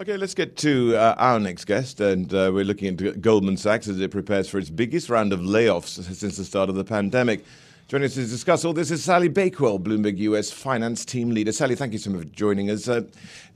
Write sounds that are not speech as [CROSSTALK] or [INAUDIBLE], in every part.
Okay, let's get to uh, our next guest, and uh, we're looking at Goldman Sachs as it prepares for its biggest round of layoffs since the start of the pandemic. Joining us to discuss all this is Sally Bakewell, Bloomberg US finance team leader. Sally, thank you so much for joining us. Uh,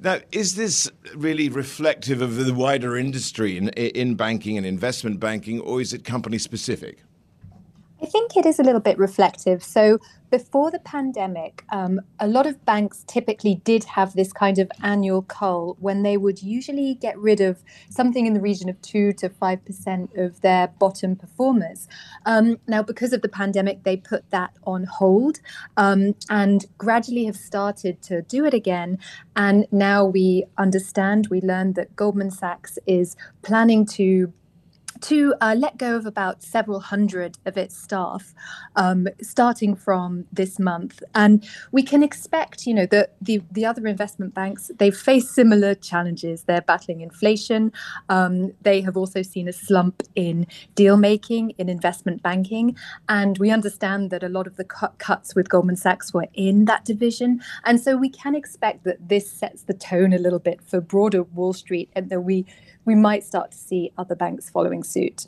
now, is this really reflective of the wider industry in, in banking and investment banking, or is it company specific? I think it is a little bit reflective. So, before the pandemic, um, a lot of banks typically did have this kind of annual cull when they would usually get rid of something in the region of 2 to 5% of their bottom performers. Um, now, because of the pandemic, they put that on hold um, and gradually have started to do it again. And now we understand, we learned that Goldman Sachs is planning to to uh, let go of about several hundred of its staff um, starting from this month. And we can expect, you know, that the, the other investment banks, they've faced similar challenges. They're battling inflation. Um, they have also seen a slump in deal making, in investment banking. And we understand that a lot of the cut- cuts with Goldman Sachs were in that division. And so we can expect that this sets the tone a little bit for broader Wall Street and that we we might start to see other banks following suit.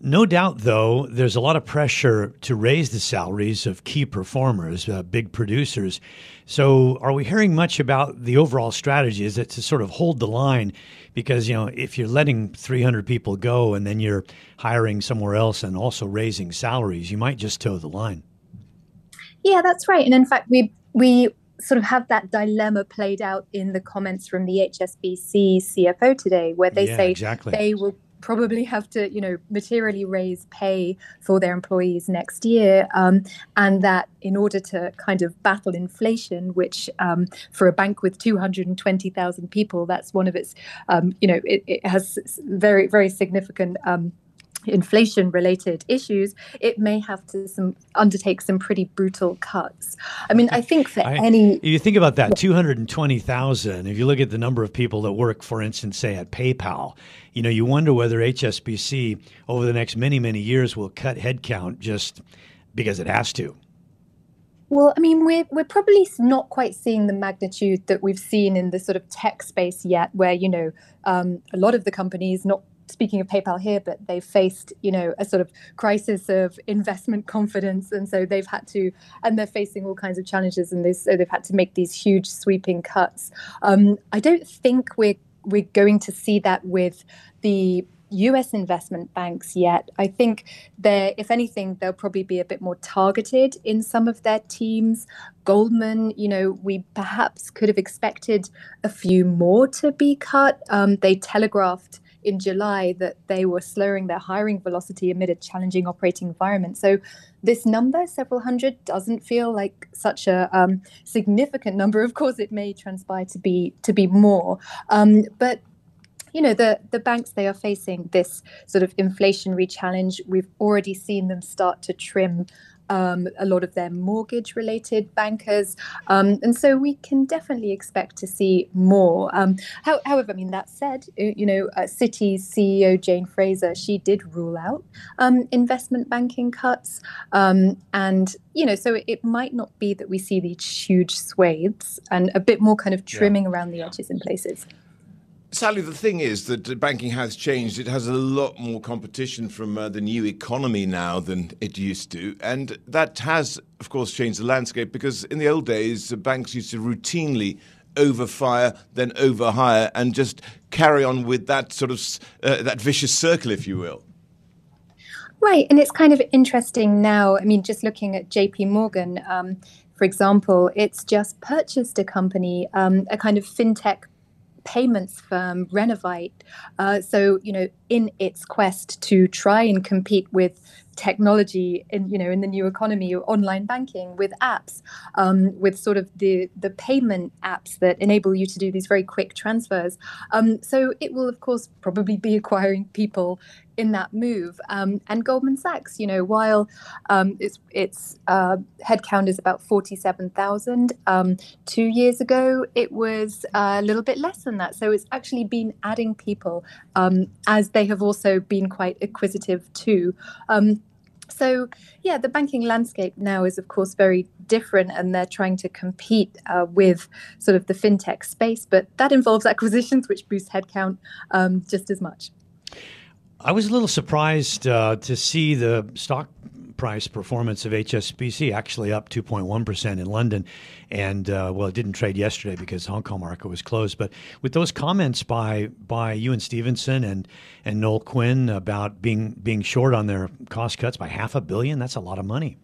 No doubt, though, there's a lot of pressure to raise the salaries of key performers, uh, big producers. So, are we hearing much about the overall strategy? Is it to sort of hold the line? Because, you know, if you're letting 300 people go and then you're hiring somewhere else and also raising salaries, you might just toe the line. Yeah, that's right. And in fact, we, we sort of have that dilemma played out in the comments from the HSBC CFO today, where they yeah, say exactly. they will probably have to, you know, materially raise pay for their employees next year, um, and that in order to kind of battle inflation, which um, for a bank with 220,000 people, that's one of its, um, you know, it, it, has very very significant um, inflation related issues, it may have to some undertake some pretty brutal cuts. I mean, I think for I, any if you think about that, two hundred and twenty thousand. If you look at the number of people that work, for instance, say at PayPal, you know, you wonder whether HSBC over the next many many years will cut headcount just because it has to. Well, I mean, we're we're probably not quite seeing the magnitude that we've seen in the sort of tech space yet, where you know um, a lot of the companies, not speaking of PayPal here, but they've faced, you know, a sort of crisis of investment confidence, and so they've had to, and they're facing all kinds of challenges, and they, so they've had to make these huge sweeping cuts. Um, I don't think we're we're going to see that with the US investment banks yet. I think they if anything, they'll probably be a bit more targeted in some of their teams. Goldman, you know, we perhaps could have expected a few more to be cut. Um, they telegraphed in July that they were slowing their hiring velocity amid a challenging operating environment. So this number, several hundred, doesn't feel like such a um, significant number. Of course, it may transpire to be to be more, um, but you know the the banks they are facing this sort of inflationary challenge we've already seen them start to trim um, a lot of their mortgage related bankers. Um, and so we can definitely expect to see more. Um, how, however, I mean, that said, uh, you know, uh, CEO Jane Fraser, she did rule out um, investment banking cuts. Um, and, you know, so it might not be that we see these huge swathes and a bit more kind of trimming yeah. around the edges in places. Sally, the thing is that banking has changed. It has a lot more competition from uh, the new economy now than it used to. And that has, of course, changed the landscape because in the old days, banks used to routinely overfire, then overhire, and just carry on with that sort of uh, that vicious circle, if you will. Right, and it's kind of interesting now. I mean, just looking at J.P. Morgan, um, for example, it's just purchased a company, um, a kind of fintech payments firm, Renovite. Uh, so, you know, in its quest to try and compete with technology in you know in the new economy online banking with apps um, with sort of the the payment apps that enable you to do these very quick transfers um, so it will of course probably be acquiring people in that move. Um, and Goldman Sachs, you know, while um, its its uh, headcount is about forty seven thousand, um, two years ago it was a little bit less than that. So it's actually been adding people um, as they have also been quite acquisitive too. Um, so, yeah, the banking landscape now is, of course, very different, and they're trying to compete uh, with sort of the fintech space, but that involves acquisitions, which boost headcount um, just as much. I was a little surprised uh, to see the stock price performance of HSBC actually up 2.1% in London. And uh, well, it didn't trade yesterday because the Hong Kong market was closed. But with those comments by by Ewen Stevenson and, and Noel Quinn about being being short on their cost cuts by half a billion, that's a lot of money.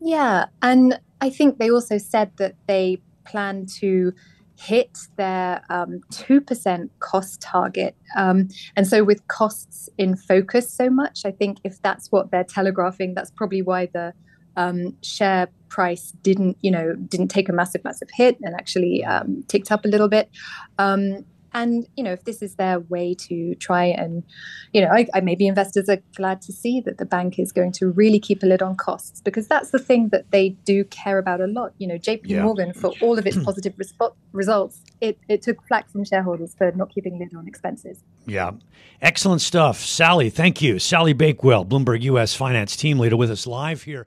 Yeah. And I think they also said that they plan to hit their um, 2% cost target. Um, and so, with costs in focus so much, I think if that's what they're telegraphing, that's probably why the um, share price didn't, you know, didn't take a massive, massive hit and actually um, ticked up a little bit. And you know, if this is their way to try and, you know, I, I, maybe investors are glad to see that the bank is going to really keep a lid on costs because that's the thing that they do care about a lot. You know, J.P. Yeah. Morgan for all of its [CLEARS THROAT] positive respo- results, it, it took flack from shareholders for not keeping lid on expenses. Yeah, excellent stuff, Sally. Thank you, Sally Bakewell, Bloomberg U.S. Finance Team Leader, with us live here.